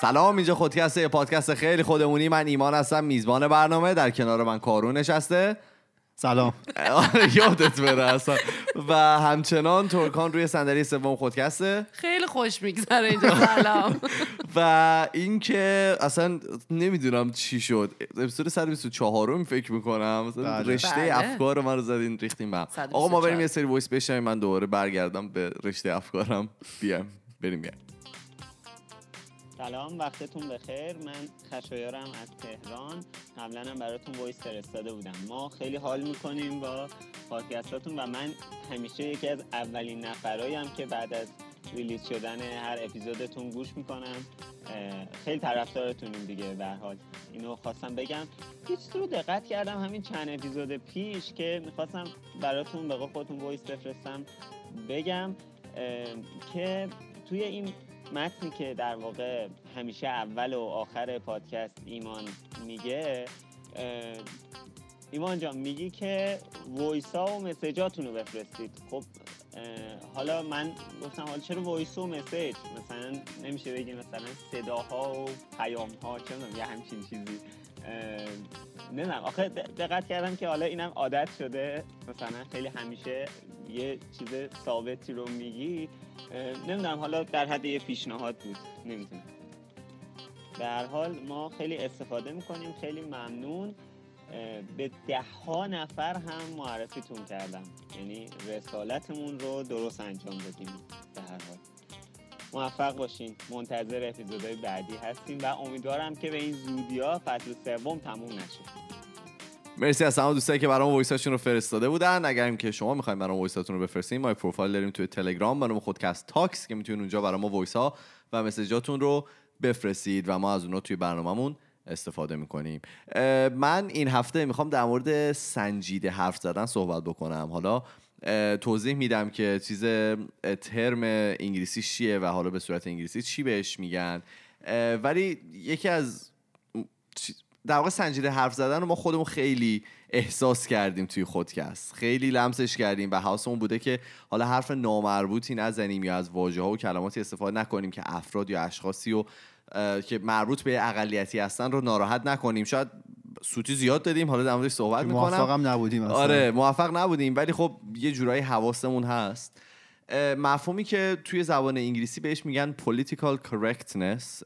سلام اینجا خودکسته یه پادکست خیلی خودمونی. من ایمان هستم میزبان برنامه. در کنار من کارون نشسته. سلام. آره، یادت بره اصلا. و همچنان ترکان روی صندلی سوم خودکسته خیلی خوش میگذره اینجا. سلام. و اینکه اصلا نمی‌دونم چی شد. اپیزود 124 فکر می‌کنم. بله. رشته بله. افکار من رو زدین ریختیم به هم. 124. آقا ما بریم یه سری وایس بشنویم. من دوباره برگردم به رشته افکارم. بیام بریم بیام سلام وقتتون بخیر. من خشایارم از تهران. قبلا هم براتون voice فرستاده بودم. ما خیلی حال می‌کنیم با پادکستاتون و من همیشه یکی از اولین نفرایم که بعد از release شدن هر اپیزودتون گوش می‌کنم. خیلی طرفدارتونیم دیگه به هر حال. اینو خواستم بگم. یه چیزی رو دقت کردم همین چند اپیزود پیش که می‌خواستم براتون به خودتون voice بفرستم بگم که توی این متنی که در واقع همیشه اول و آخر پادکست ایمان میگه ایمان جان میگی که voice ها و message اتون رو بفرستید. خب حالا من گفتم حالا چرا voice و message؟ مثلا نمیشه بگی مثلا صداها و پیام ها چه یه همچین چیزی. نمی‌دونم. آخه دقت کردم که حالا اینم عادت شده. مثلا خیلی همیشه یه چیز ثابتی رو میگی. نمی‌دونم حالا در حد یه پیشنهاد بود. نمی‌دونم. در حال ما خیلی استفاده می‌کنیم. خیلی ممنون. به ده ها نفر هم معرفیتون کردم. یعنی رسالتمون رو درست انجام بدیم به هر حال. موفق باشین. منتظر اپیزودهای بعدی هستیم و امیدوارم که به این زودی ها فصل سوم تموم نشه. مرسی از تمام دوستایی که برام voice اشون رو فرستاده بودن. اگرم که شما می‌خواین برام voice اتون رو بفرستین ما پروفایل داریم توی تلگرام به نام خودکست تاکس که می‌تونید اونجا برام voice ها و message اتون رو بفرستید و ما از اونها توی برنامهمون استفاده می‌کنیم. من این هفته می‌خوام در مورد سنجیده حرف زدن صحبت بکنم. حالا توضیح میدم که چیز ترم انگلیسی چیه و حالا به صورت انگلیسی چی بهش میگن. ولی یکی از در واقع سنجیده حرف زدن رو ما خودمون خیلی احساس کردیم توی خودکست. خیلی لمسش کردیم و حواسمون بوده که حالا حرف نامربوطی نزنیم یا از واژه ها و کلماتی استفاده نکنیم که افراد یا اشخاصی و اه، که مربوط به اقلیتی هستن رو ناراحت نکنیم. شاید سوتی زیاد دادیم حالا در موردش صحبت می‌کنم. موفقم نبودیم اصلا. آره موفق نبودیم ولی خب یه جورایی حواسمون هست. مفهومی که توی زبان انگلیسی بهش میگن political correctness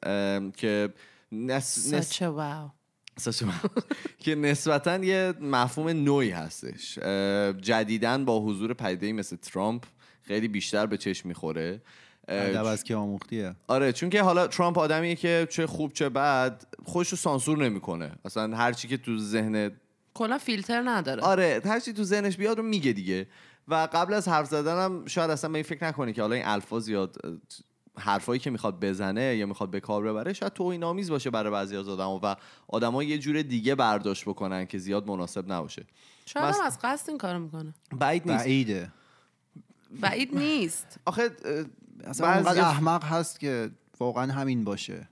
که نس... نس... such a wow. ساچ من. که نسبتا یه مفهوم نوعی هستش. اه، جدیداً با حضور پدیده‌ای مثل ترامپ خیلی بیشتر به چشم می‌خوره. ادب از که آموختیه. آره چون که حالا ترامپ آدمیه که چه خوب چه بد خودش رو سانسور نمی‌کنه. اصلا هر چی که تو ذهن کلا فیلتر نداره. آره هر چی تو ذهنش بیاد رو میگه دیگه. و قبل از حرف زدنم شاید اصلا به این فکر نکنی که حالا این الفاظ یا حرفایی که می‌خواد بزنه یا می‌خواد به کار ببره شاید توهین آمیز باشه برای بعضی از آدما و آدما یه جور دیگه برداشت بکنن که زیاد مناسب نباشه. شاید هم از قصد این کارو می‌کنه. بعید نیست. بعیده. بعید نیست. آخه اصلا بعضی- اونقدر احمق هست که واقعا همین باشه.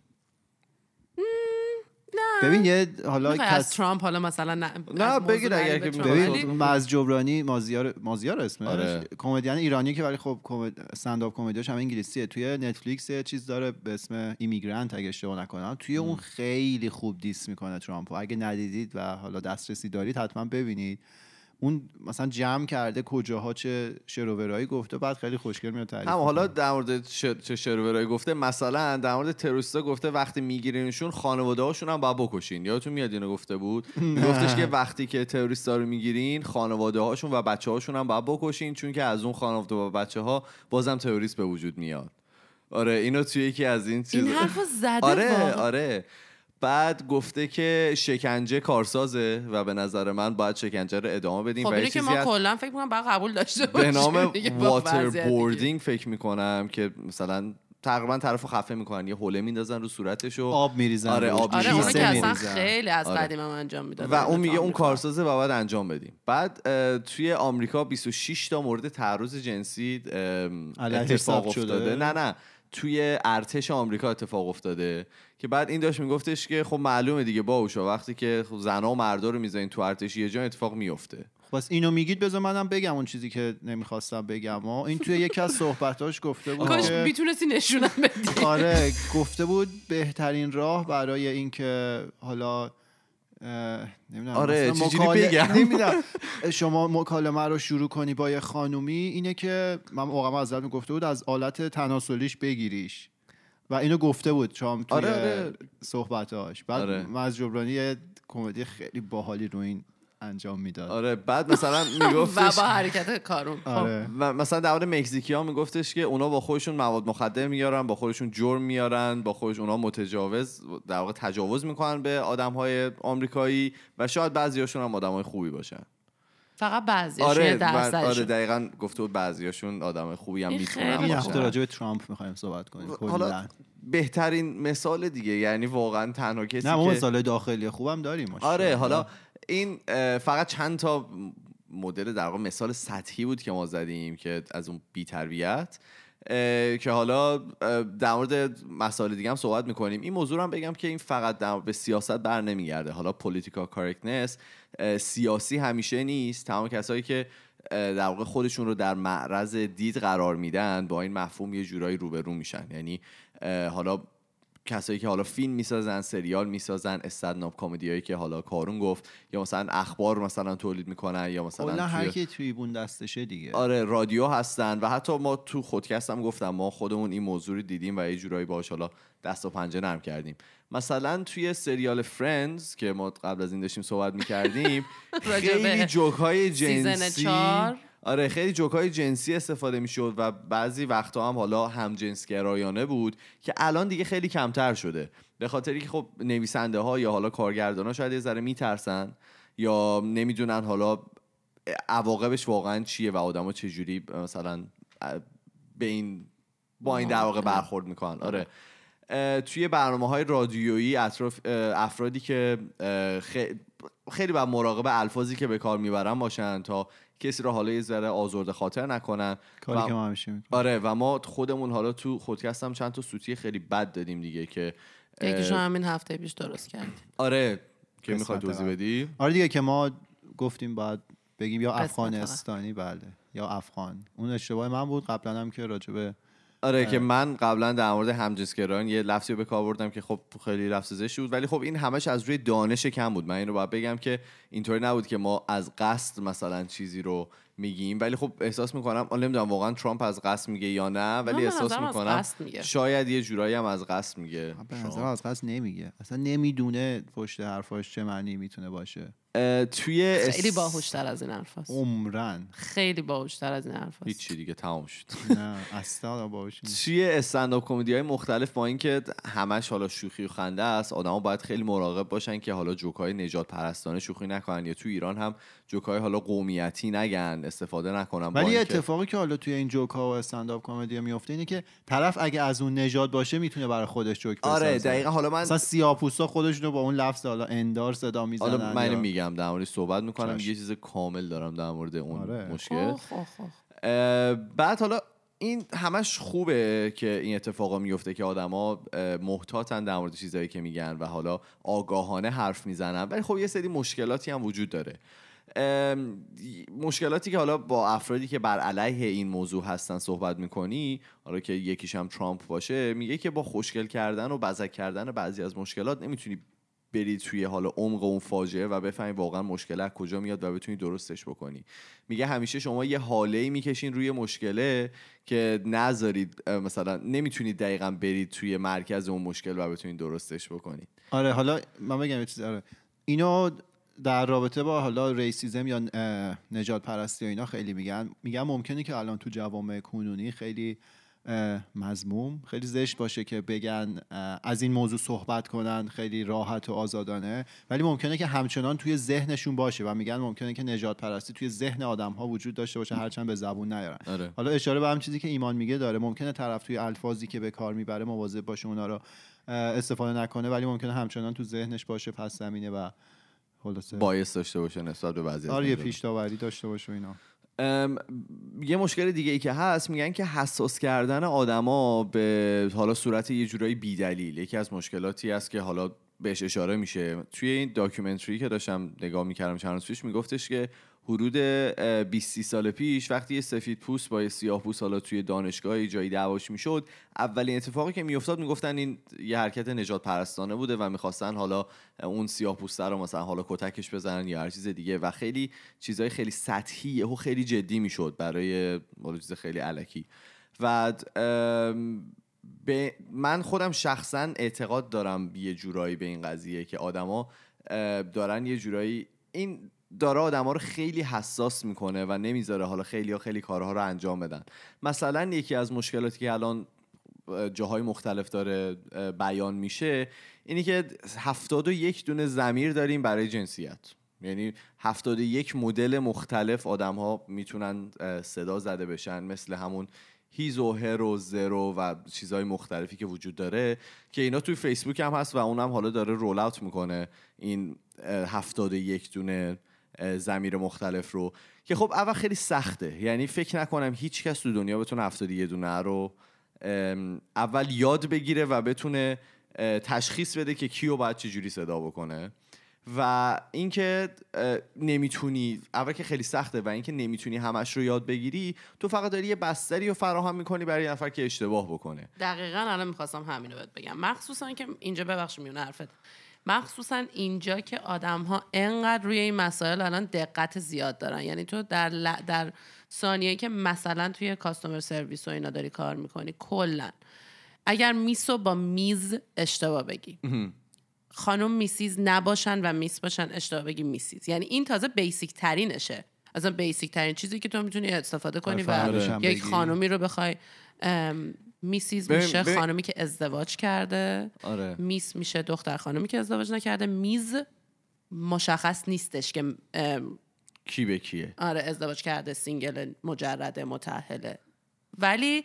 ببین یه حالا می‌خوای از کس ترامپ حالا مثلا نه, نه، بگید اگر که ترامپ، ببین ماز جبرانی مازیار مازیار اسمش؟ آره. کمدین ایرانی که ولی خب کمد... استنداپ کمدیاش هم انگلیسیه. توی نتفلیکس یه چیز داره به اسم Immigrant اگه اشتباه نکنم. توی اون خیلی خوب diss می‌کنه ترامپو. اگه ندیدید و حالا دسترسی دارید حتما ببینید. اون مثلا جمع کرده کجاها چه شروورایی گفته بعد خیلی خوشگل میاد تعریف هم حالا. در مورد چه شروورایی گفته مثلا در مورد تروریستا گفته وقتی میگیرینشون خانواده هاشون هم باید بکشین. یادتون میاد اینو گفته بود؟ گفتش که وقتی که تروریستا رو می‌گیرین خانواده هاشون و بچه هاشون هم باید بکشین چون که از اون خانواده و بچه ها بازم تروریست به وجود میاد. آره اینو توی یکی از این چیز این حرفو زده آره. آره. بعد گفته که شکنجه کارسازه و به نظر من باید شکنجه رو ادامه بدیم خب که ما کلا فکر می‌کنم باید قبول داشته به باشیم نام دیگه با water. boarding فکر می‌کنم که مثلا تقریبا طرف خفه می‌کنن یه حوله میندازن رو صورتش و آب میریزن آره،. آب آره اونو که اصلا. خیلی از آره. قدیم هم انجام می‌داد و اون میگه اون کارسازه و باید انجام بدیم بعد توی آمریکا 26 تا مورد تعرض جنسی اتفاق؟ افتاده نه نه توی ارتش آمریکا اتفاق افتاده که بعد این داشت میگفتش که خب معلومه دیگه باوشا وقتی که خب زنا و مردا رو می‌ذارین تو ارتش یه جا اتفاق میفته پس اینو میگید بذار منم بگم اون چیزی که نمی‌خواستم بگم. و این توی یکی از صحبتاش گفته بود کاش می‌تونستی نشونم بدی. آره گفته بود بهترین راه برای اینکه حالا نمی‌دونم آره، مکال- بگم؟ نمی‌دونم. شما مکالمه رو شروع کنی با یه خانومی اینه که من واقعا از گفته بود از آلت تناسلیش بگیریش. و اینو گفته بود چام توی آره، آره. صحبتاش بعد آره. مز جبرانی یه کمدی خیلی باحالی رو این انجام می‌داد آره بعد مثلا و میگفتش با حرکت کارون خب. آره و مثلا در مورد مکزیکی ها میگفتش که اونا با خودشون مواد مخدر میارن با خودشون جرم میارن با خودش اونا متجاوز در واقع تجاوز می‌کنن به آدم های آمریکایی و شاید بعضیاشون هم آدم های خوبی باشن فقط بعضی آره آره آره دقیقا گفته بود بعضیاشون آدم خوبی هم این می‌تونن باشه. هفته راجع به ترامپ می‌خوایم صحبت کنیم حالا کلاً. بهترین مثال دیگه یعنی واقعا تنها کسی نه ما که مثال داخلی خوبم داریم آره. حالا این فقط چند تا مدل در واقع مثال سطحی بود که ما زدیم که از اون بی تربیت که حالا در مورد مسائل دیگه هم صحبت می‌کنیم. این موضوع هم بگم که این فقط در به سیاست بر نمیگرده. حالا political correctness سیاسی همیشه نیست. تمام کسایی که در واقع خودشون رو در معرض دید قرار میدن با این مفهوم یه جورایی روبرو میشن. یعنی حالا کسایی که حالا فیلم می‌سازن سریال می‌سازن استنداپ کمدی هایی که حالا کارون گفت یا مثلا اخبار مثلا تولید می‌کنن یا مثلا کلا هر توی- کی تریبون دستشه دیگه آره رادیو هستن و حتی ما تو خودکست هم گفتم ما خودمون این موضوع رو دیدیم و یه جورایی باهاش حالا دست و پنجه نرم کردیم مثلا توی سریال فرندز که ما قبل از این داشتیم صحبت می‌کردیم خیلی جوک های جنسی. آره خیلی جوک های جنسی استفاده می‌شد و بعضی وقتا هم حالا هم جنسگرایانه بود که الان دیگه خیلی کمتر شده. به خاطری که خب نویسنده ها یا حالا کارگردان ها شاید یه ذره میترسن یا نمی‌دونن حالا عواقبش واقعا چیه و آدما چجوری مثلا به این با این در برخورد می‌کنن. آره. توی برنامه های رادیویی اطراف افرادی که اه، خ- خیلی باید مراقب الفاظی که به کار می‌برن باشن تا کسی رو حالا یه ذره آزرده خاطر نکنن. کاری و- که ما همیشه می‌کنیم. آره و ما خودمون حالا تو خودکست هم چند تا سوتی خیلی بد دادیم دیگه که اه، یکیشو همین هفته پیش درست کردیم. آره که قسمت می‌خوای توضیح. بدی؟ آره دیگه که ما گفتیم باید بگیم یا افغانستانی بله یا افغان. اون اشتباه من بود قبلا هم که راجبه آره که من قبلا در مورد همجنسگرایان یه لفظی رو به کار بردم که خب خیلی لفظ زشتی بود ولی خب این همش از روی دانش کم بود. من اینو باید بگم که اینطوری نبود که ما از قصد مثلا چیزی رو میگیم. ولی خب احساس می‌کنم حالا نمی‌دونم واقعا ترامپ از قصد میگه یا نه ولی احساس می‌کنم. شاید یه جورایی هم از قصد میگه به نظر از قصد نمیگه. اصلا نمی‌دونه پشت حرفاش چه معنی می‌تونه باشه. توی خیلی باهوشتر از این حرف هست. عمرن خیلی باهوشتر از این حرف هست. هیچی دیگه تمام شد. نه اصلا باشه توی استنداپ کمدی های مختلف با اینکه همش حالا شوخی و خنده است آدما باید خیلی مراقب باشن که حالا جوکای نجات پرستانه شوخی نکنن یا تو ایران هم جوکای حالا قومیتی نگن استفاده نکنن ولی اتفاقی که حالا توی این جوک ها و استنداپ کمدی میفته اینه که طرف اگه از اون نژاد باشه می‌تونه برای خودش جوک بسازه آره دقیقا حالا من مثلا سیاپوستا خودشون رو با اون لفظ حالا اندار صدا می‌زنن حالا من یا- میگم در مورد صحبت می‌کنم چشم. یه چیز کامل دارم در مورد اون آره. مشکل اوه، اوه. اه، بعد حالا این همش خوبه که این اتفاقا میفته که آدما محتاطن در مورد چیزایی که میگن و حالا آگاهانه حرف می‌زنن. ولی خب یه سری مشکلاتی هم وجود داره. مشکلاتی که حالا با افرادی که بر علیه این موضوع هستن صحبت می‌کنی حالا که یکیش هم ترامپ باشه میگه که با خوشگل کردن و بزک کردن بعضی از مشکلات نمی‌تونی بری توی حالا عمق اون فاجعه و بفهمی واقعا مشکل از کجا میاد و بتونی درستش بکنی. میگه همیشه شما یه حاله می‌کشین روی مشکله که نذارید مثلا نمی‌تونید دقیقا برید توی مرکز اون مشکل و بتونید درستش بکنید. آره حالا من بگم یه چیز آره. اینو در رابطه با حالا ریسیزم یا نجات پرستی و اینا خیلی میگن. میگن ممکنه که الان تو جوامع کنونی خیلی مضموم خیلی زشت باشه که بگن از این موضوع صحبت کنن خیلی راحت و آزادانه. ولی ممکنه که همچنان توی ذهنشون باشه و میگن ممکنه که نجات پرستی توی ذهن آدم ها وجود داشته باشه هرچند به زبون نیارن. آره. حالا اشاره به هم چیزی که ایمان میگه داره. ممکنه طرف توی الفاظی که به کار می‌بره مواظب باشه اونا رو استفاده نکنه ولی ممکنه همچنان تو ذهنش باشه پس زمینه و خلاصه. باعث داشته باشه نسبت به از آره یه موضوعات. پیش داشته باشه اینا. یه مشکل دیگه ای که هست میگن که حساس کردن آدما به حالا صورت یه جورایی بیدلیل. یکی از مشکلاتی است که حالا بهش اشاره میشه. توی این داکیومنتری که داشتم نگاه می‌کردم چند روز پیش میگفتش که حدود 20 سال پیش وقتی یه سفید پوست با یه سیاه پوست حالا توی دانشگاه جایی دعواش می‌شد اولین اتفاقی که میافتاد می‌گفتن این یه حرکت نجات پرستانه بوده و می‌خواستن حالا اون سیاه پوسته رو مثلا حالا کتکش بزنن یا هر چیز دیگه و خیلی چیزهای خیلی سطحی و خیلی جدی می‌شد برای چیز خیلی علکی. و به من خودم شخصا اعتقاد دارم یه جورایی به این قضیه که آدما دارن یه جورایی این داره آدما رو خیلی حساس می‌کنه و نمی‌ذاره حالا خیلی ها خیلی کارها رو انجام بدن. مثلا یکی از مشکلاتی که الان جاهای مختلف داره بیان میشه اینی که هفتاد و یک دونه زمیر داریم برای جنسیت. یعنی هفتاد و یک مدل مختلف آدم ها می‌تونن صدا زده بشن مثل همون هیز و هر و زرو و چیزهای مختلفی که وجود داره که اینا توی فیسبوک هم هست و اونم حالا داره رول اوت می‌کنه این هفتاد یک دونه زمیر مختلف رو که خب اول خیلی سخته. یعنی فکر نکنم هیچ کس تو دنیا بتونه هفتاد یه دونه رو اول یاد بگیره و بتونه تشخیص بده که کیو باید چجوری صدا بکنه. و اینکه نمی‌تونی اول که خیلی سخته و اینکه نمی‌تونی همش رو یاد بگیری تو فقط داری یه بستری رو فراهم می‌کنی برای نفر که اشتباه بکنه. دقیقا الان می‌خواستم همین رو بگم. مخصوصا که اینجا ببخش میونه حرفت. مخصوصا اینجا که آدم ها انقدر روی این مسائل الان دقت زیاد دارن. یعنی تو در, ل... در ثانیه که مثلا توی کاستومر سرویس و اینا داری کار می‌کنی کلا. اگر میسو با میز اشتباه بگی. خانم Mrs نباشن و Miss باشن اشتباه بگی Mrs. یعنی این تازه basic ترینشه اصلا basic ترین چیزی که تو می‌تونی استفاده کنی و یک خانومی رو بخوای Mrs میشه خانمی که ازدواج کرده. آره. Miss میشه دختر خانمی که ازدواج نکرده. Ms مشخص نیستش که کی به کیه. آره ازدواج کرده single مجرده متاهله ولی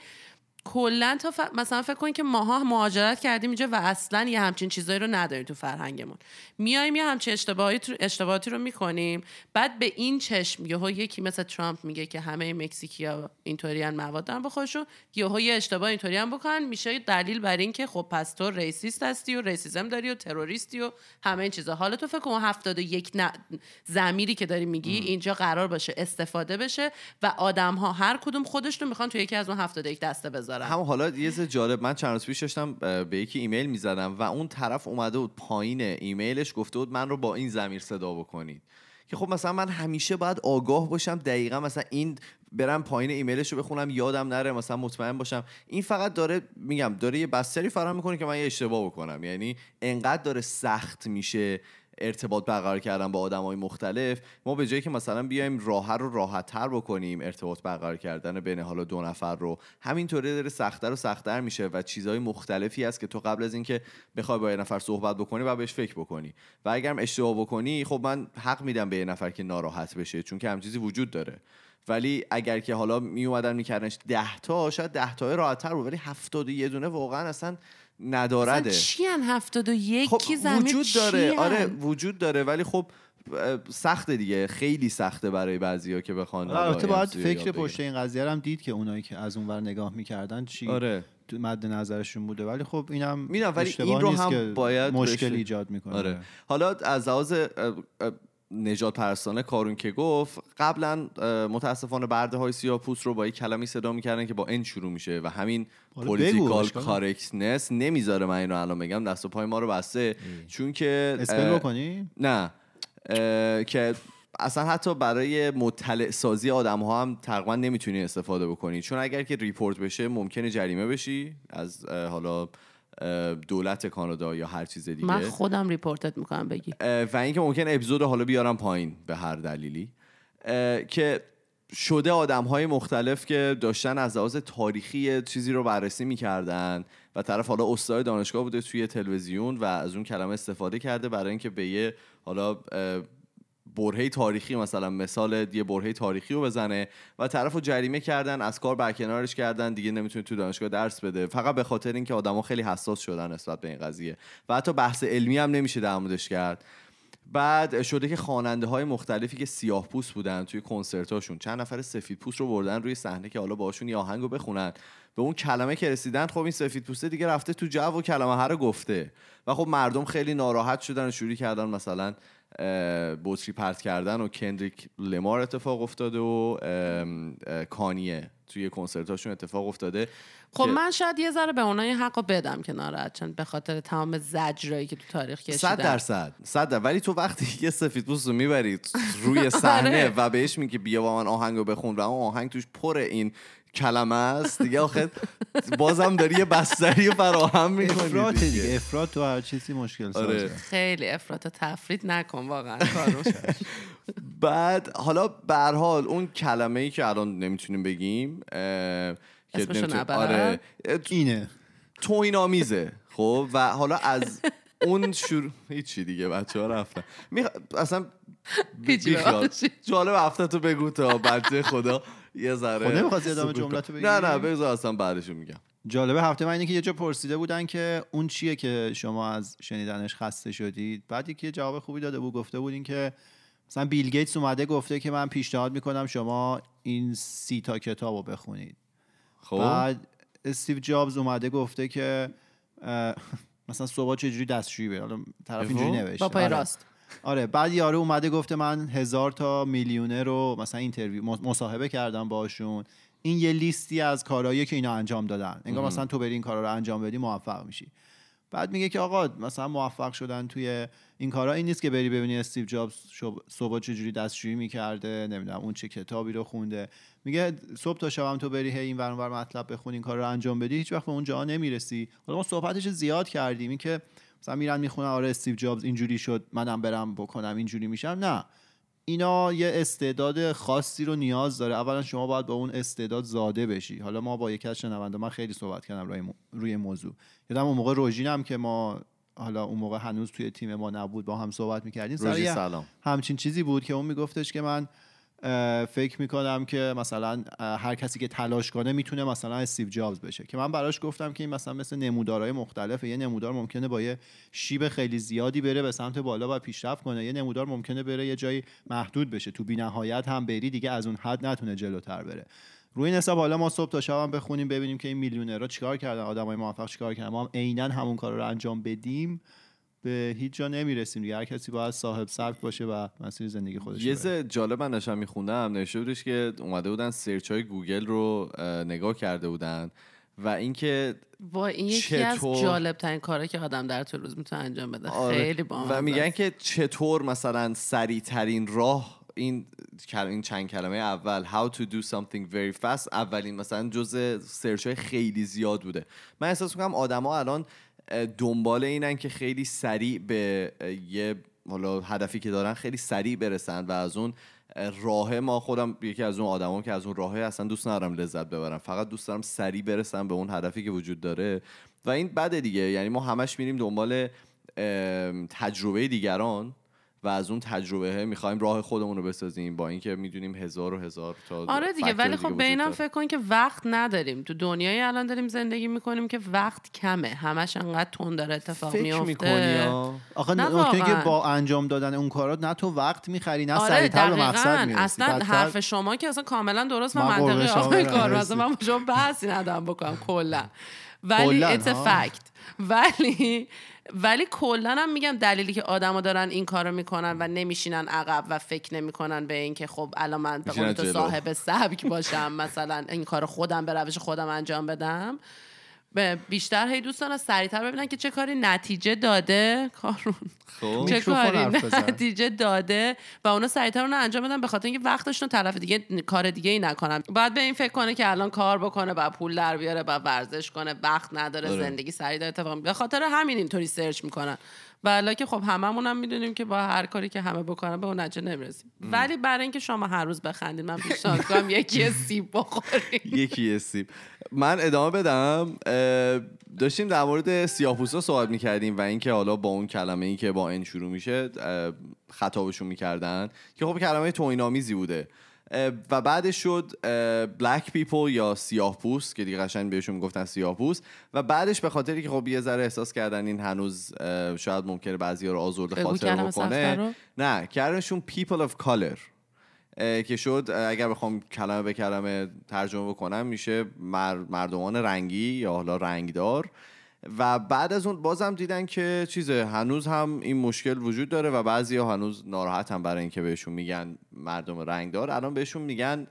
کلا تا ف... مثلا فکر کنید که ماها مهاجرت کردیم اینجا و اصلا یه همچین چیزایی رو نداریم تو فرهنگمون. میایم یه همچین اشتباهاتی اشتباهاتی رو می‌کنیم. بعد به این چشم یهو یکی مثل ترامپ میگه که همه مکزیکیا اینطوریان مواد دارن به خودشون یهو یه اشتباه اینطوری هم بکنن میشه دلیل بر این که خب پس تو racist هستی و racism داری و تروریستی و همه این چیزا. حالا تو فکر کن 71 ن... ضمیری که داری میگی اینجا قرار باشه استفاده بشه و آدم ها هر کدوم خودش رو می‌خوان تو یکی از اون 71 دسته بذارن هم حالا یه جالب من چند روز پیش داشتم به یکی ایمیل می‌زدم و اون طرف اومده بود پایین ایمیلش گفته بود من رو با این زمیر صدا بکنید. که خب مثلا من همیشه باید آگاه باشم دقیقا مثلا این برم پایین ایمیلش رو بخونم یادم نره مثلا مطمئن باشم. این فقط داره میگم داره یه بستری فراهم می‌کنه که من یه اشتباه بکنم. یعنی انقدر داره سخت میشه ارتباط برقرار کردن با آدم های مختلف ما به جایی که مثلا بیایم راه رو راحت تر بکنیم ارتباط برقرار کردن بین حالا دو نفر رو همینطوری داره سختتر و سختتر میشه و چیزهای مختلفی هست که تو قبل از اینکه بخوای با یه نفر صحبت بکنی و بهش فکر بکنی. و اگرم اشتباه بکنی خب من حق میدم به یه نفر که ناراحت بشه چون که هم چیزی وجود داره. ولی اگر که حالا می اومدن میکردنش 10 تا شاید 10 تا راحت تر بود ولی 70 یه دونه واقعا اصلا ندارده. چی هفتاد و یکی خب وجود داره. آره وجود داره ولی خب سخته دیگه. خیلی سخته برای بعضیا که بخوان البته باید فکر پشت این قضیه هم دید که اونایی که از اونور نگاه می‌کردن چی آره. مد نظرشون بوده. ولی خب اینم می‌دونم ولی این رو هم باید مشکل ایجاد می‌کنه. آره. حالا از لحاظ نژادپرستانه کارون که گفت قبلا متاسفانه برده های سیاه پوست رو با یک کلمه‌ای صدا می‌کردن که با N شروع میشه و همین political correctness نمی‌ذاره من اینو الان بگم دست و پای ما رو بسته. چون که spell بکنی؟ نه. که اصلا حتی برای مطلع سازی آدم ها هم تقریبا نمی‌تونی استفاده بکنی. چون اگر که report بشه ممکنه جریمه بشی از حالا دولت کانادا یا هر چیز دیگه. من خودم ریپورتت می‌کنم بگی. و اینکه ممکن اپیزود حالا بیارم پایین به هر دلیلی. که شده آدم های مختلف که داشتن از لحاظ تاریخی چیزی رو بررسی می‌کردن و طرف حالا استاد دانشگاه بوده توی تلویزیون و از اون کلمه استفاده کرده برای اینکه به یه حالا برهه تاریخی مثلا مثال یه برهه تاریخی رو بزنه و طرف رو جریمه کردن از کار برکنارش کردن دیگه نمی‌تونه تو دانشگاه درس بده. فقط به خاطر اینکه آدما خیلی حساس شدن نسبت به این قضیه. و حتی بحث علمی هم نمیشه در موردش کرد. بعد شده که خواننده های مختلفی که سیاه پوست بودن توی کنسرتاشون چند نفر سفید پوست رو بردن روی صحنه که حالا باشون یه آهنگو بخونن. به اون کلمه که رسیدن خب این سفید پوسته دیگه رفته تو جو و کلمه ها رو گفته. و خب مردم خیلی ناراحت شدن و شروع کردن مثلا بطری پرت کردن و کندریک لمار اتفاق افتاده و کانیه توی کنسرتاشون اتفاق افتاده خب من شاید یه ذره به اونها این حق رو بدم که ناراحت چند به خاطر تمام زجرایی که تو تاریخ کشیدن. صد درصد صد درصد. ولی تو وقتی یه سفید پوست رو می‌بری روی صحنه آره. و بهش میگی بیا با من آهنگ رو بخون و اون آهنگ توش پر این کلمه است دیگه آخه بازم داری یه بستری فراهم می‌کنی افراط دیگه افراط تو هر چیزی مشکل آره. سازه خیلی افراط و تفرید نکن واقعا کارو. بعد حالا به هر حال اون کلمه ای که الان نمی‌تونیم بگیم که نمیتونیم-؟ آره اینه توین آمیزه خب و حالا از اون شروع هیچی دیگه بچه ها رفتن میخ... اصلا بیخیال. جالب هفته تو بگو تا بچه خدا یه ذره خب نمی‌خواستی ادامه سکوت کن. جملتو بگی؟ نه نه بذار اصلا بعدشو میگم جالبه هفته من اینه که یه جا پرسیده بودن که اون چیه که شما از شنیدنش خسته شدید بعد یکی جواب خوبی داده بود گفته بودین که مثلا بیل گیتس اومده گفته که من پیشنهاد می‌کنم شما این سی تا کتاب رو بخونید. خب. بعد استیو جابز اومده گفته که مثلا صبح چجوری دستشویی بره؟ حالا طرف اینجوری. نوشته. با پای آره. راست. آره. بعد یارو اومده گفته من هزار تا میلیونر رو مثلا interview مصاحبه کردم باشون. این یه لیستی از کارهایی که اینا انجام دادن. انگار مثلا تو بری این کارا رو انجام بدی موفق میشی. بعد میگه که آقا مثلا موفق شدن توی این کارا این نیست که بری ببینی استیو جابز صبح چجوری دستشویی می‌کرده نمی‌دونم اون چه کتابی رو خونده. میگه صبح تا شب هم تو بری هی این ور ور مطلب بخونی این کار رو انجام بدی. هیچ وقت به اون جا نمی‌رسی. حالا ما صحبتش زیاد کردیم این که مثلا میرن می‌خونن آره استیو جابز اینجوری شد منم برم بکنم اینجوری میشم. نه. اینا یه استعداد خاصی رو نیاز داره. اولا شما باید با اون استعداد زاده بشی. حالا ما با یکی از شنونده من خیلی صحبت کردم روی, مو- روی موضوع. یادم اون موقع روژینم که ما حالا اون موقع هنوز توی تیم ما نبود با هم صحبت می‌کردیم سر سلام. همچین چیزی بود که اون میگفتش که من فکر می‌کنم که مثلا هر کسی که تلاش کنه می‌تونه مثلا استیو جابز بشه. که من براش گفتم که این مثلا مثل نمودارهای مختلفه یه نمودار ممکنه با یه شیب خیلی زیادی بره به سمت بالا و پیشرفت کنه. یه نمودار ممکنه بره یه جایی محدود بشه. تو بینهایت هم بری دیگه از اون حد نتونه جلوتر بره. روی این حساب حالا ما صبح تا شب هم بخونیم ببینیم که این میلیونرها چیکار کردن آدمای موفق چیکار کردن. ما هم عینا همون کار رو انجام بدیم. به هیچ جا نمی‌رسیم دیگه هر کسی باید صاحب سبک باشه و مسیر زندگی خودش یه. ز جالب من داشتم میخوندم نوشته بودش که اومده بودن search های گوگل رو اه، نگاه کرده بودن و اینکه با این یکی از چطور؟ جالب ترین کارا که آدم در طول روز می‌تونه انجام بده آره. خیلی با و میگن که چطور مثلا سریع ترین راه این این چند کلمه اول how to do something very fast اولین مثلا جزء search های خیلی زیاد بوده من احساس می‌کنم آدما الان دنبال اینن که خیلی سریع به یه حالا هدفی که دارن خیلی سریع برسن و از اون اه، راه ما خودم یکی از اون آدمام که از اون راه اصلا دوست ندارم لذت ببرم. فقط دوست دارم سریع برسم به اون هدفی که وجود داره. و این بده دیگه. یعنی ما همش میریم دنبال تجربه دیگران. و از اون تجربه می‌خوایم راه خودمون رو بسازیم با اینکه می‌دونیم هزار و هزار تا آره دیگه ولی خب به اینم. فکر کن که وقت نداریم تو دنیای الان داریم زندگی می‌کنیم که وقت کمه همش انقدر تون داره اتفاق فکر میفته می‌کنی؟ آخه نکته که. با انجام دادن اون کارا نه تو وقت می‌خری نه آره سریعتر به مقصد می‌رسی اصلا بدتر- حرف شما که اصلا کاملا درست و منطقی آقای مرسی. اصلا من شما بحثی ندارم بکنم کلا ولی کلاً، it's a ها. fact ولی ولی کلا هم میگم دلیلی که آدما دارن این کارو می‌کنن و نمیشینن عقب و فکر نمی‌کنن به اینکه خب الان من به تو. صاحب سبک باشم مثلا این کارو خودم به روش خودم انجام بدم بیشتر هی دوست دارن سریعتر ببینن که چه کاری نتیجه داده کارون خب چه کاری. نتیجه داده و اونا سریعتر اونو انجام بدن به خاطر اینکه وقتشون طرف دیگه کار دیگه ای نکنن باید به این فکر کنه که الان کار بکنه و پول در بیاره و ورزش کنه وقت نداره آره. زندگی سریع داره اتفاق. به خاطر همین اینطوری سرچ می‌کنن ولی که خب هممون هم می‌دونیم که با هر کاری که همه بکنن به اون نتیجه نمی‌رسیم. ولی برای اینکه شما هر روز بخندید من پیشنهاد می‌کنم یکی سیب بخورید یکی سیب. من ادامه بدم. داشتیم در مورد سیاه‌پوستا صحبت می‌کردیم و اینکه حالا با اون کلمه ای که با این شروع میشه خطابشون می‌کردن که خب کلمه توهین‌آمیزی بوده. و بعدش شد بلک پیپل یا سیاه پوست که دیگه قشنگ بهشون می‌گفتن سیاه پوست و بعدش به خاطری که خب یه ذره احساس کردن این هنوز شاید ممکنه بعضی رو آزرده بگو خاطر. بکنه نه کردنشون of color اه، که شد اگر بخوام کلمه به کلمه ترجمه بکنم میشه مر- مردمان رنگی یا حالا رنگدار و بعد از اون بازم دیدن که چیزه هنوز هم این مشکل وجود داره و بعضی هنوز ناراحت هم برای اینکه بهشون میگن مردم رنگدار الان بهشون میگن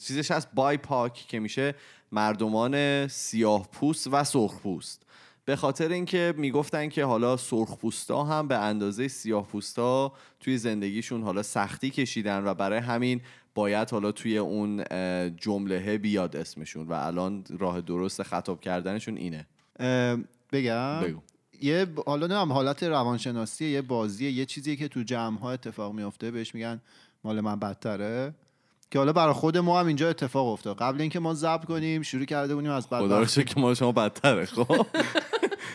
چیزش هست بای پاک که میشه مردمان سیاه پوست و سرخ پوست. به خاطر اینکه می‌گفتن که حالا سرخ پوستا هم به اندازه سیاه پوستا توی زندگیشون حالا سختی کشیدن و برای همین باید حالا توی اون جمله بیاد اسمشون و الان راه درست خطاب کردنشون اینه. بگم؟ بگو. یه ب- حالا نمیم حالت روانشناسی یه بازیه یه چیزی که تو جمع ها اتفاق میفته بهش میگن مال من بدتره. که حالا برای خود ما هم اینجا اتفاق افتاد. قبل اینکه ما ضبط کنیم شروع کرده بودیم از خدا رو بدبختی. شکر که ما شما بدتره خب؟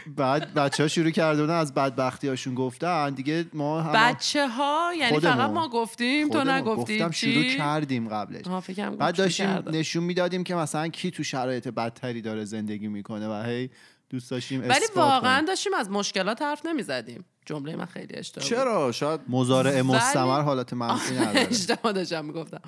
بعد بچه ها شروع کرده بودن از بدبختی هاشون گفتن دیگه ما هم بچه ها یعنی خودمون. فقط ما گفتیم تو خودمون نگفتی گفتم؟ شروع کردیم قبلش بعد داشتیم. نشون می‌دادیم که مثلا کی تو شرایط بدتری داره زندگی می‌کنه و هی دوست داشتیم ولی واقعا. داشتیم از مشکلات حرف نمی‌زدیم جمله من خیلی اشتباه بود. چرا؟ شاید مزارع ولی- مستمر حالت منفی نداره. اشتباه داشتم می‌گفتم.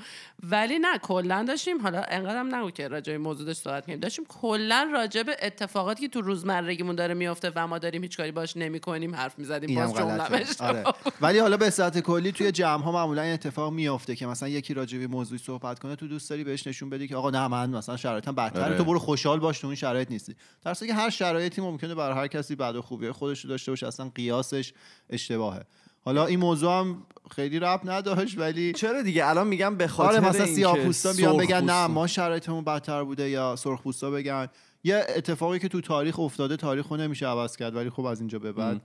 ولی نه کلا داشتیم حالا انقدرم نگو که راجع به موضوع داشت صحبت کنیم. داشتیم کلا راجع به اتفاقاتی که تو روزمرگیمون داره میفته و ما داریم هیچ کاری باش نمی‌کنیم حرف می‌زدیم باز جمله غلطه. آره. ولی حالا به صورت کلی توی جمع ها معمولا این اتفاق میافته که مثلا یکی راجع به موضوعی صحبت کنه تو دوست داری بهش نشون بدی که آقا نه من مثلا شرایطم بدتره آره. تو برو خوشحال باش تو اون شرایط نیستی. در که هر شرایطی ممکنه برای هر کسی و خوبی خودش رو داشته باشه اصلا قیاسش اشتباهه. حالا این موضوع هم خیلی رب نداشت ولی چرا دیگه؟ الان میگم به خاطر آره مثلا اینکه سیاه پوستا بیان بگن نه ما شرایطمون بدتر بوده یا سرخ پوستا بگن. یه اتفاقی که تو تاریخ افتاده تاریخ رو نمیشه عوض کرد ولی خب از اینجا به بعد.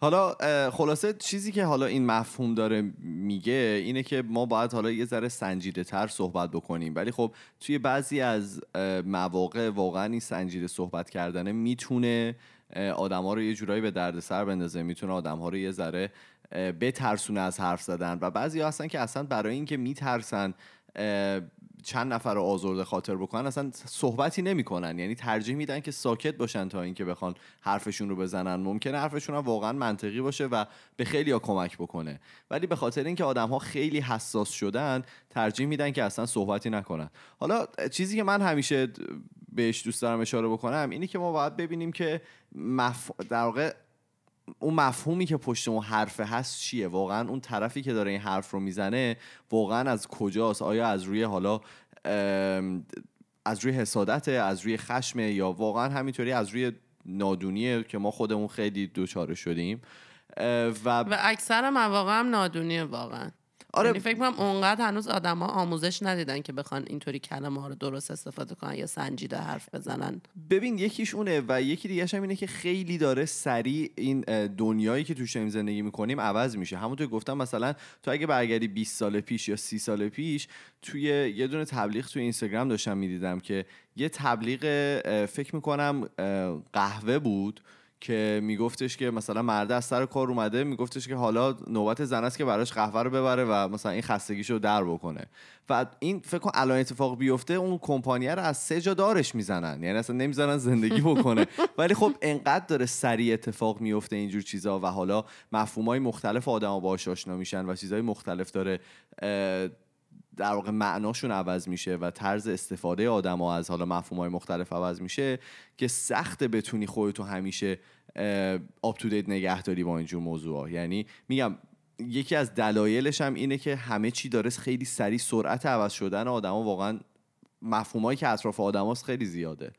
حالا خلاصه چیزی که حالا این مفهوم داره میگه اینه که ما باید حالا یه ذره سنجیده تر صحبت بکنیم. ولی خب توی بعضی از مواقع واقعا این سنجیده صحبت کردنه می‌تونه آدم ها رو یه جورایی به دردسر بندازه می‌تونه آدم ها رو یه ذره بترسونه از حرف زدن. و بعضی هستن که اصلا برای اینکه میترسن چند نفر رو آزرده خاطر بکنن اصلا صحبتی نمی‌کنن. یعنی ترجیح میدن که ساکت باشن تا اینکه بخوان حرفشون رو بزنن. ممکنه حرفشون هم واقعا منطقی باشه و به خیلی ها کمک بکنه. ولی به خاطر اینکه آدم ها خیلی حساس شدن ترجیح میدن که اصلا صحبتی نکنن. حالا چیزی که من همیشه بهش دوست دارم اشاره بکنم اینه که ما باید ببینیم که مف... در واقع اون مفهومی که پشت اون حرف هست چیه؟ واقعا اون طرفی که داره این حرف رو می‌زنه واقعا از کجاست؟ آیا از روی حالا از روی حسادت از روی خشم یا واقعا همینطوری از روی نادونیه که ما خودمون خیلی دوچاره شدیم؟ و و اکثر مواقع هم نادونیه واقعا. آره. یعنی فکر کنم اونقدر هنوز آدما آموزش ندیدن که بخوان اینطوری کلمه ها رو درست استفاده کنن یا سنجیده حرف بزنن. ببین یکیش اونه و یکی دیگه هم اینه که خیلی داره سریع این دنیایی که توش داریم زندگی می‌کنیم عوض میشه. همونطور که گفتم مثلا تو اگه برگردی 20 سال پیش یا 30 سال پیش توی یه دونه تبلیغ توی اینستاگرام داشتم می‌دیدم که یه تبلیغ فکر می‌کنم قهوه بود. که میگفتش که مثلا مرده از سر کار اومده میگفتش که حالا نوبت زن است که براش قهوه رو ببره و مثلا این خستگیشو در بکنه. و این فکر کن الان اتفاق بیفته اون کمپانیه رو از سه جا دارش می‌زنن. یعنی اصلا نمی‌زنن زندگی بکنه. ولی خب انقدر داره سریع اتفاق میفته اینجور چیزا و حالا مفهومای مختلف آدما باهاش آشنا میشن و چیزهای مختلف داره در واقع معناشون عوض میشه و طرز استفاده آدما از حالا مفهومهای مختلف عوض میشه که سخت بتونی خودتو همیشه آپ تو دیت نگهداری با اینجور موضوع یعنی میگم یکی از دلایلش هم اینه که همه چی داره خیلی سریع سرعت عوض شدن آدما واقعا مفهومایی که اطراف آدماست خیلی زیاده.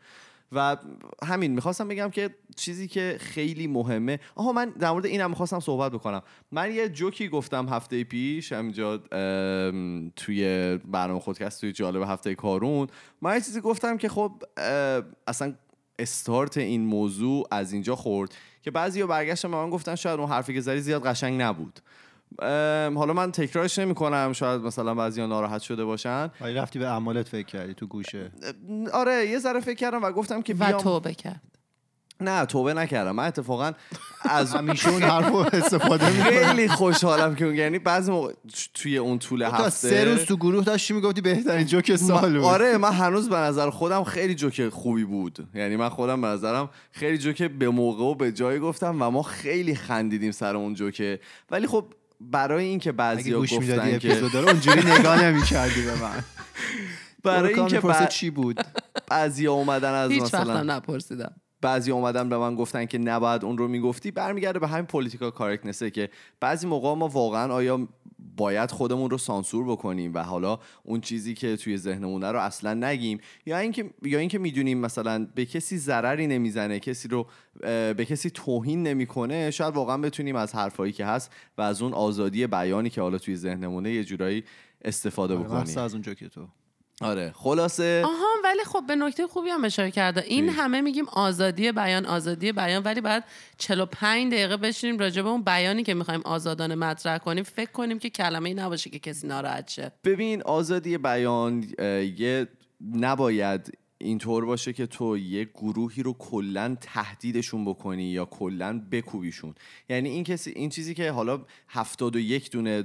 و همین می‌خواستم بگم که چیزی که خیلی مهمه. آها من در مورد اینم می‌خواستم صحبت بکنم. من یه جوکی گفتم هفته پیش همینجا توی برنامه خودکست توی جالب هفته کارون. من یه چیزی گفتم که خب اصلا استارت این موضوع از اینجا خورد که بعضی برگشتن به من گفتن شاید اون حرفی که زدی زیاد قشنگ نبود. حالا من تکرارش نمی کنم شاید مثلا بعضی ناراحت شده باشن. ولی رفتی به اعمالت فکر کردی تو گوشه. آره یه ذره فکر کردم و گفتم که و بیام. توبه کرد. نه توبه نکردم. من اتفاقا از همیشه اون حرف رو استفاده می‌کنی خیلی خوشحالم که اون یعنی بعضی موقع توی اون طول تا هفته سه روز تو گروه داشتی می‌گفتی؟ بهترین جوک سال بود. آره من هنوز به نظر خودم خیلی جوک خوبی بود. یعنی من خودم به نظرم خیلی جوک به موقع و به جای گفتم و ما خیلی خندیدیم سر اون جوکه. ولی خب برای اینکه بعضیا گوش می‌دادی گفتن که اپیزود رو اونجوری نگاه نمی‌کردی به من. برای اینکه بعد چی بود؟ بعضی اومدن از هیچ مثلا نپرسیدم. بعضی اومدن به من گفتن که نباید اون رو می‌گفتی. برمیگرده به همین پولیتیکال کارکتنسه که بعضی موقع ما واقعا آیا باید خودمون رو سانسور بکنیم و حالا اون چیزی که توی ذهنمونه رو اصلا نگیم. یا اینکه یا اینکه می‌دونیم مثلا به کسی ضرری نمی‌زنه کسی رو به کسی توهین نمی‌کنه شاید واقعا بتونیم از حرفایی که هست و از اون آزادی بیانی که حالا توی ذهنمونه یه جورایی استفاده آره، بکنیم. از اونجا که تو. آره خلاصه. آها ولی خب به نکته خوبی هم اشاره کرده. این چی؟ همه میگیم آزادی بیان آزادی بیان ولی بعد 45 دقیقه بشینیم راجع به اون بیانی که می‌خوایم آزادانه مطرح کنیم. فکر کنیم که کلمه ای نباشه که کسی ناراحت شه. ببین آزادی بیان یه نباید اینطور باشه که تو یه گروهی رو کلا تهدیدشون بکنی یا کلا بکوبیشون. یعنی این کسی این چیزی که حالا 71 دونه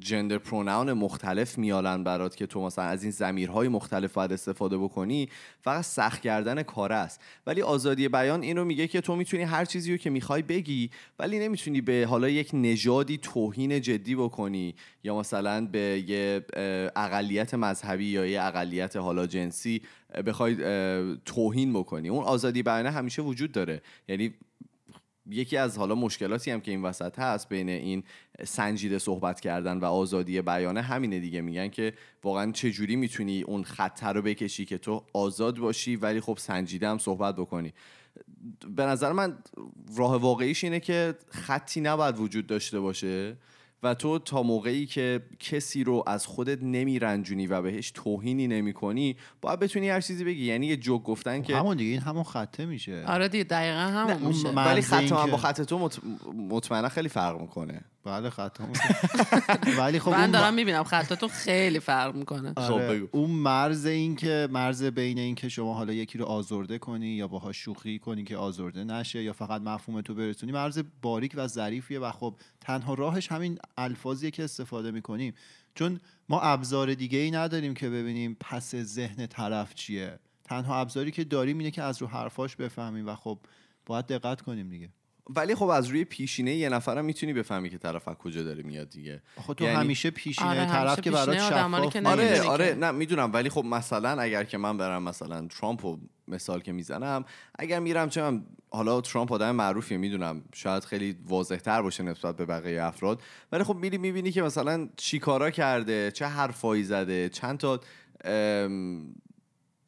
جندر پروناون مختلف میالن برات که تو مثلا از این زمیرهای مختلف باید استفاده بکنی فقط سخت کردن کار است. ولی آزادی بیان این رو میگه که تو می‌تونی هر چیزی رو که می‌خوای بگی ولی نمی‌تونی به حالا یک نژادی توهین جدی بکنی یا مثلا به یه اقلیت مذهبی یا یه اقلیت حالا جنسی بخوای توهین بکنی. اون آزادی بیان همیشه وجود داره. یعنی یکی از حالا مشکلاتی هم که این وسط هست بین این سنجیده صحبت کردن و آزادی بیانه همینه دیگه. میگن که واقعا چه جوری می‌تونی اون خطر رو بکشی که تو آزاد باشی ولی خب سنجیده هم صحبت بکنی. به نظر من راه واقعیش اینه که خطی نباید وجود داشته باشه. و تو تا موقعی که کسی رو از خودت نمیرنجونی و بهش توهینی نمی‌کنی باید بتونی هر چیزی بگی. یعنی یه جوک گفتن که همون دیگه این همون خطه میشه. آره دیگه دقیقا همون میشه. ولی خط که- با خط تو مط... مطمئنا خیلی فرق می‌کنه. بله خطا ولی خب من دارم می‌بینم خطاتون خیلی فرق می‌کنه خب آره،. اون مرز این که مرز بین این که شما حالا یکی رو آزرده کنی یا باهاش شوخی کنی که آزرده نشه یا فقط مفهوم تو برسونی مرز باریک و ظریفیه و خب تنها راهش همین الفاظیه که استفاده می‌کنیم. چون ما ابزار دیگه ای نداریم که ببینیم پس ذهن طرف چیه. تنها ابزاری که داریم اینه که از رو حرفاش بفهمیم و خب باید دقت کنیم دیگه. ولی خب از روی پیشینه یه نفرم می‌تونی بفهمی که طرف از کجا داره میاد دیگه آخه تو یعنی- همیشه پیشینه آره، طرف همیشه که برات شفاف. آره آره. نه می‌دونم ولی خب مثلا اگر که من برم مثلا ترامپ رو مثال که می‌زنم اگر میرم چه من حالا ترامپ آدم معروفیه می‌دونم شاید خیلی واضح تر باشه نسبت به بقیه افراد ولی خب میری می‌بینی که مثلا چی کارا کرده چه حرفایی زده چند تا ام،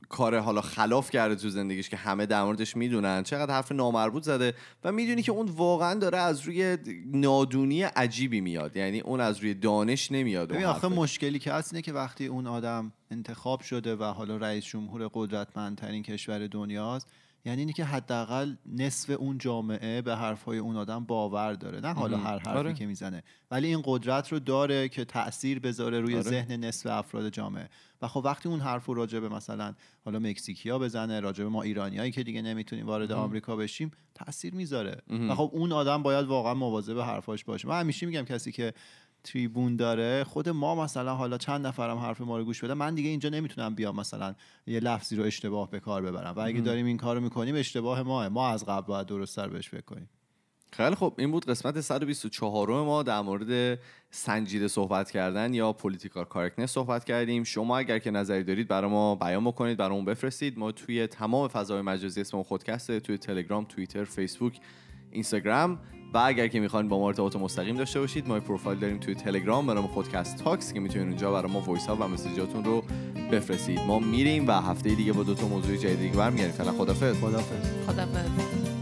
کار حالا خلاف کرده تو زندگیش که همه در موردش می‌دونن چقدر حرف نامربوط زده و می‌دونی که اون واقعا داره از روی نادونی عجیبی میاد یعنی اون از روی دانش نمیاد ببین آخه. مشکلی که هست اینه که وقتی اون آدم انتخاب شده و حالا رئیس جمهور قدرتمندترین کشور دنیاست یعنی اینه که حداقل نصف اون جامعه به حرفهای اون آدم باور داره نه حالا هر حرفی آره. که می‌زنه. ولی این قدرت رو داره که تاثیر بذاره روی آره. ذهن نصف افراد جامعه. و خب وقتی اون حرف رو راجع به مثلا حالا مکزیکیا بزنه راجع به ما ایرانیایی که دیگه نمی‌تونیم وارد آمریکا بشیم تاثیر می‌ذاره. و خب اون آدم باید واقعا مواظب حرفاش باشه. من همیشه میگم کسی که تریبون داره خود ما مثلا حالا چند نفرم حرف ما رو گوش بده من دیگه اینجا نمی‌تونم بیام مثلا یه لفظی رو اشتباه به کار ببرم و اگه داریم این کارو می‌کنیم اشتباه ماه. ما از قبل باید درست‌تر بهش فکر کنیم. خیلی خب این بود قسمت 124 ما در مورد سنجیده صحبت کردن یا political correctness صحبت کردیم. شما اگر که نظری دارید برای ما بیان بکنید برامون بفرستید. ما توی تمام فضای مجازی اسم خودکسته توی تلگرام توییتر فیسبوک اینستاگرام و اگر که می‌خواین با ما ارتباط مستقیم داشته باشید ما پروفایل داریم توی تلگرام به نام خودکست Talks که می‌تونید اونجا برای ما voice ها و message اتون رو بفرستید. ما میریم و هفته دیگه با دو تا موضوع جدید دیگه برمیگردیم. فعلا خدافظ خدافظ خدافظ